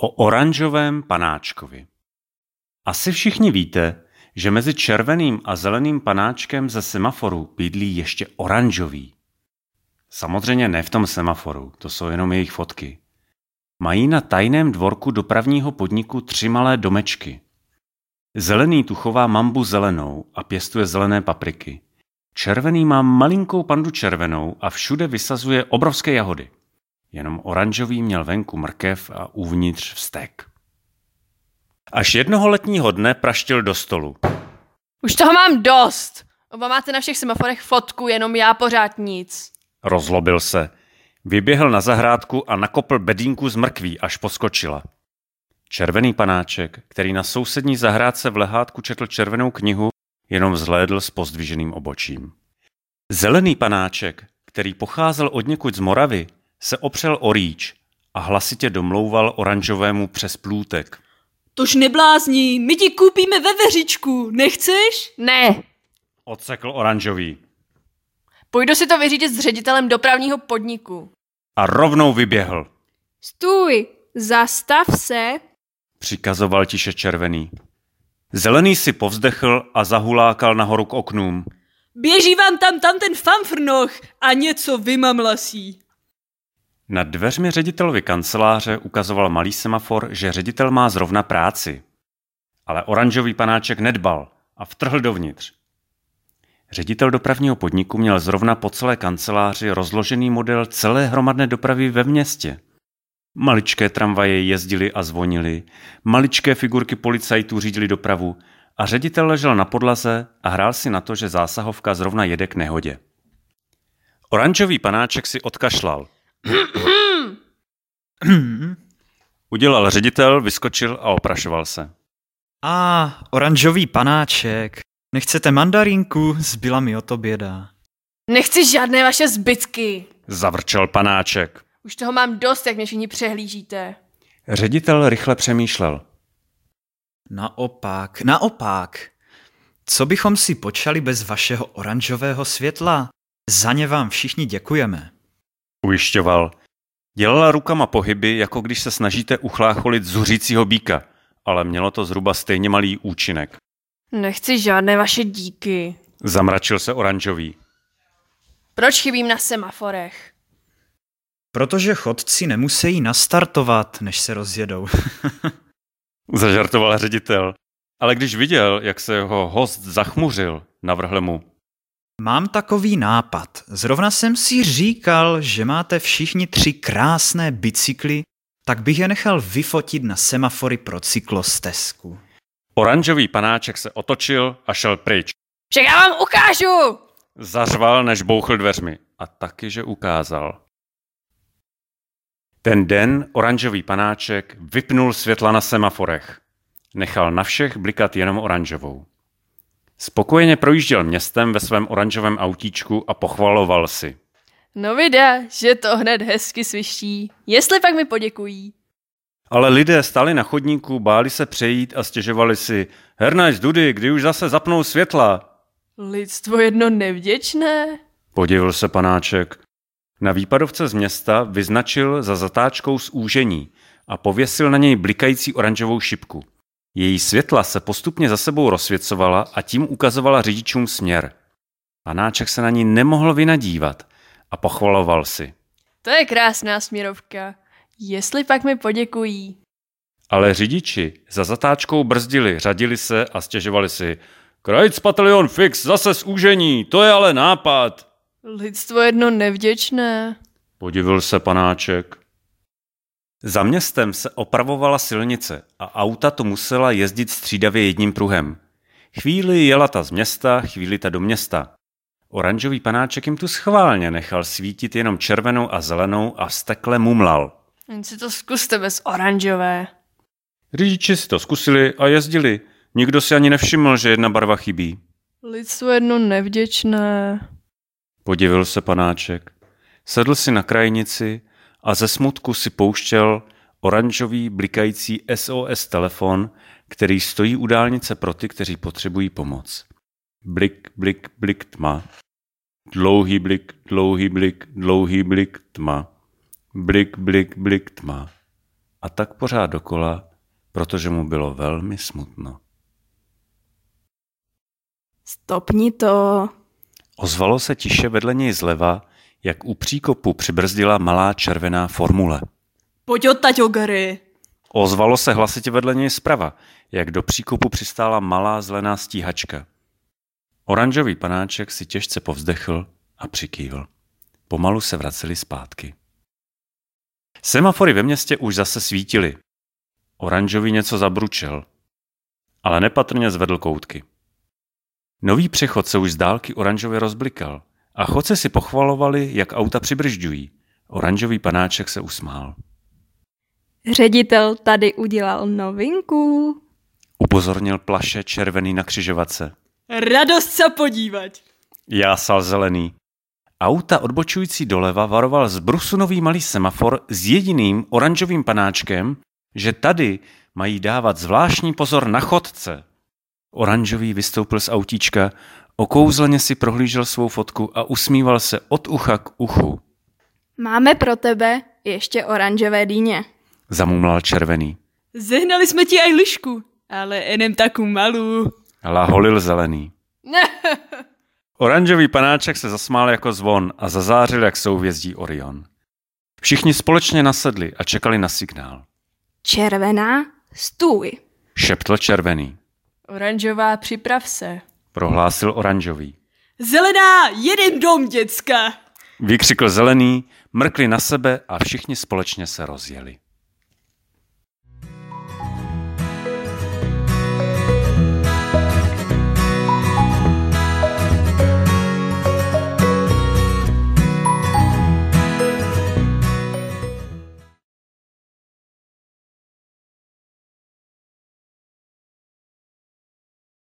O oranžovém panáčkovi. Asi všichni víte, že mezi červeným a zeleným panáčkem ze semaforu bydlí ještě oranžový. Samozřejmě ne v tom semaforu, to jsou jenom jejich fotky. Mají na tajném dvorku dopravního podniku tři malé domečky. Zelený tu chová mambu zelenou a pěstuje zelené papriky. Červený má malinkou pandu červenou a všude vysazuje obrovské jahody. Jenom oranžový měl venku mrkev a uvnitř vztek. Až jednoho letního dne praštil do stolu. Už toho mám dost. Oba máte na všech semaforech fotku, jenom já pořád nic. Rozlobil se. Vyběhl na zahrádku a nakopl bedínku z mrkví, až poskočila. Červený panáček, který na sousední zahrádce v lehátku četl červenou knihu, jenom vzhlédl s pozdviženým obočím. Zelený panáček, který pocházel od někud z Moravy, se opřel o rýč a hlasitě domlouval oranžovému přes plůtek. Tož neblázní, my ti koupíme ve veřičku, nechceš? Ne, Odsekl oranžový půjdu si to vyřídit s ředitelem dopravního podniku. a rovnou vyběhl. Stůj, zastav se. Přikazoval tiše červený. Zelený si povzdechl a zahulákal nahoru k oknům. Běží vám tam tam ten fanfrnoch a něco vymamlasí. Nad dveřmi ředitelovi kanceláře ukazoval malý semafor, že ředitel má zrovna práci. Ale oranžový panáček nedbal a vtrhl dovnitř. Ředitel dopravního podniku měl zrovna po celé kanceláři rozložený model celé hromadné dopravy ve městě. Maličké tramvaje jezdily a zvonily, maličké figurky policajtů řídili dopravu a ředitel ležel na podlaze a hrál si na to, že zásahovka zrovna jede k nehodě. Oranžový panáček si odkašlal. Udělal ředitel, vyskočil a oprašoval se. A oranžový panáček. Nechcete mandarinku? Zbyla mi o to běda. Nechci žádné vaše zbytky. Zavrčel panáček. Už toho mám dost, jak mě všichni přehlížíte. Ředitel rychle přemýšlel. Naopak, naopak. Co bychom si počali bez vašeho oranžového světla? Za ně vám všichni děkujeme. Ujišťoval. Dělala rukama pohyby, jako když se snažíte uchlácholit zuřícího býka, ale mělo to zhruba stejně malý účinek. Nechci žádné vaše díky. Zamračil se oranžový. Proč chybím na semaforech? Protože chodci nemusí nastartovat, než se rozjedou. Zažartoval ředitel. Ale když viděl, jak se jeho host zachmuřil, navrhl mu. Mám takový nápad. Zrovna jsem si říkal, že máte všichni tři krásné bicykly, tak bych je nechal vyfotit na semafory pro cyklostezku. Oranžový panáček se otočil a šel pryč. Však já vám ukážu! Zařval, než bouchl dveřmi. A taky, že ukázal. Ten den oranžový panáček vypnul světla na semaforech. Nechal na všech blikat jenom oranžovou. Spokojeně projížděl městem ve svém oranžovém autíčku a pochvaloval si. No vida, že to hned hezky sviští. Jestli pak mi poděkují. Ale lidé stáli na chodníku, báli se přejít a stěžovali si. Hernajs Dudy, kdy už zase zapnou světla? Lidstvo jedno nevděčné. Podivil se panáček. Na výpadovce z města vyznačil za zatáčkou z úžení a pověsil na něj blikající oranžovou šipku. Její světla se postupně za sebou rozsvěcovala a tím ukazovala řidičům směr. Panáček se na ní nemohl vynadívat a pochvaloval si. To je krásná směrovka. Jestli pak mi poděkují. Ale řidiči za zatáčkou brzdili, řadili se a stěžovali si. Krajc Patalion Fix, zase z úžení, to je ale nápad. Lidstvo jedno nevděčné. Podivil se panáček. Za městem se opravovala silnice a auta to musela jezdit střídavě jedním pruhem. Chvíli jela ta z města, chvíli ta do města. Oranžový panáček jim tu schválně nechal svítit jenom červenou a zelenou a vztekle mumlal. Jen si to zkuste bez oranžové. Řidiči si to zkusili a jezdili. Nikdo si ani nevšiml, že jedna barva chybí. Lidstvo jedno nevděčné. Podivil se panáček. Sedl si na krajnici a ze smutku si pouštěl oranžový blikající SOS telefon, který stojí u dálnice pro ty, kteří potřebují pomoc. Blik, blik, blik tma. Dlouhý blik, dlouhý blik, dlouhý blik tma. Blik, blik, blik tma. a tak pořád dokola, protože mu bylo velmi smutno. Stopni to. Ozvalo se tiše vedle něj zleva, jak u příkopu přibrzdila malá červená formule. Pojď odtaď, Ogary. Ozvalo se hlasitě vedle něj zprava, jak do příkopu přistála malá zelená stíhačka. Oranžový panáček si těžce povzdechl a přikývl. Pomalu se vraceli zpátky. Semafory ve městě už zase svítily. Oranžový něco zabručel, ale nepatrně zvedl koutky. Nový přechod se už z dálky oranžově rozblikal a chodce si pochvalovali, jak auta přibržďují. Oranžový panáček se usmál. Ředitel tady udělal novinku. Upozornil plaše červený na křižovatce. Radost se podívat. Jásal zelený. Auta odbočující doleva varoval zbrusunový malý semafor s jediným oranžovým panáčkem, že tady mají dávat zvláštní pozor na chodce. Oranžový vystoupil z autíčka, okouzleně si prohlížel svou fotku a usmíval se od ucha k uchu. Máme pro tebe ještě oranžové dýně. Zamumlal červený. Zehnali jsme ti aj lišku, ale enem taku malou. Laholil zelený. Oranžový panáček se zasmál jako zvon a zazářil jak souvězdí Orion. Všichni společně nasedli a čekali na signál. Červená, stůj. Šeptl červený. Oranžová, připrav se. Prohlásil oranžový. Zelená, jeden dom, děcka. Vykřikl zelený, mrkli na sebe a všichni společně se rozjeli.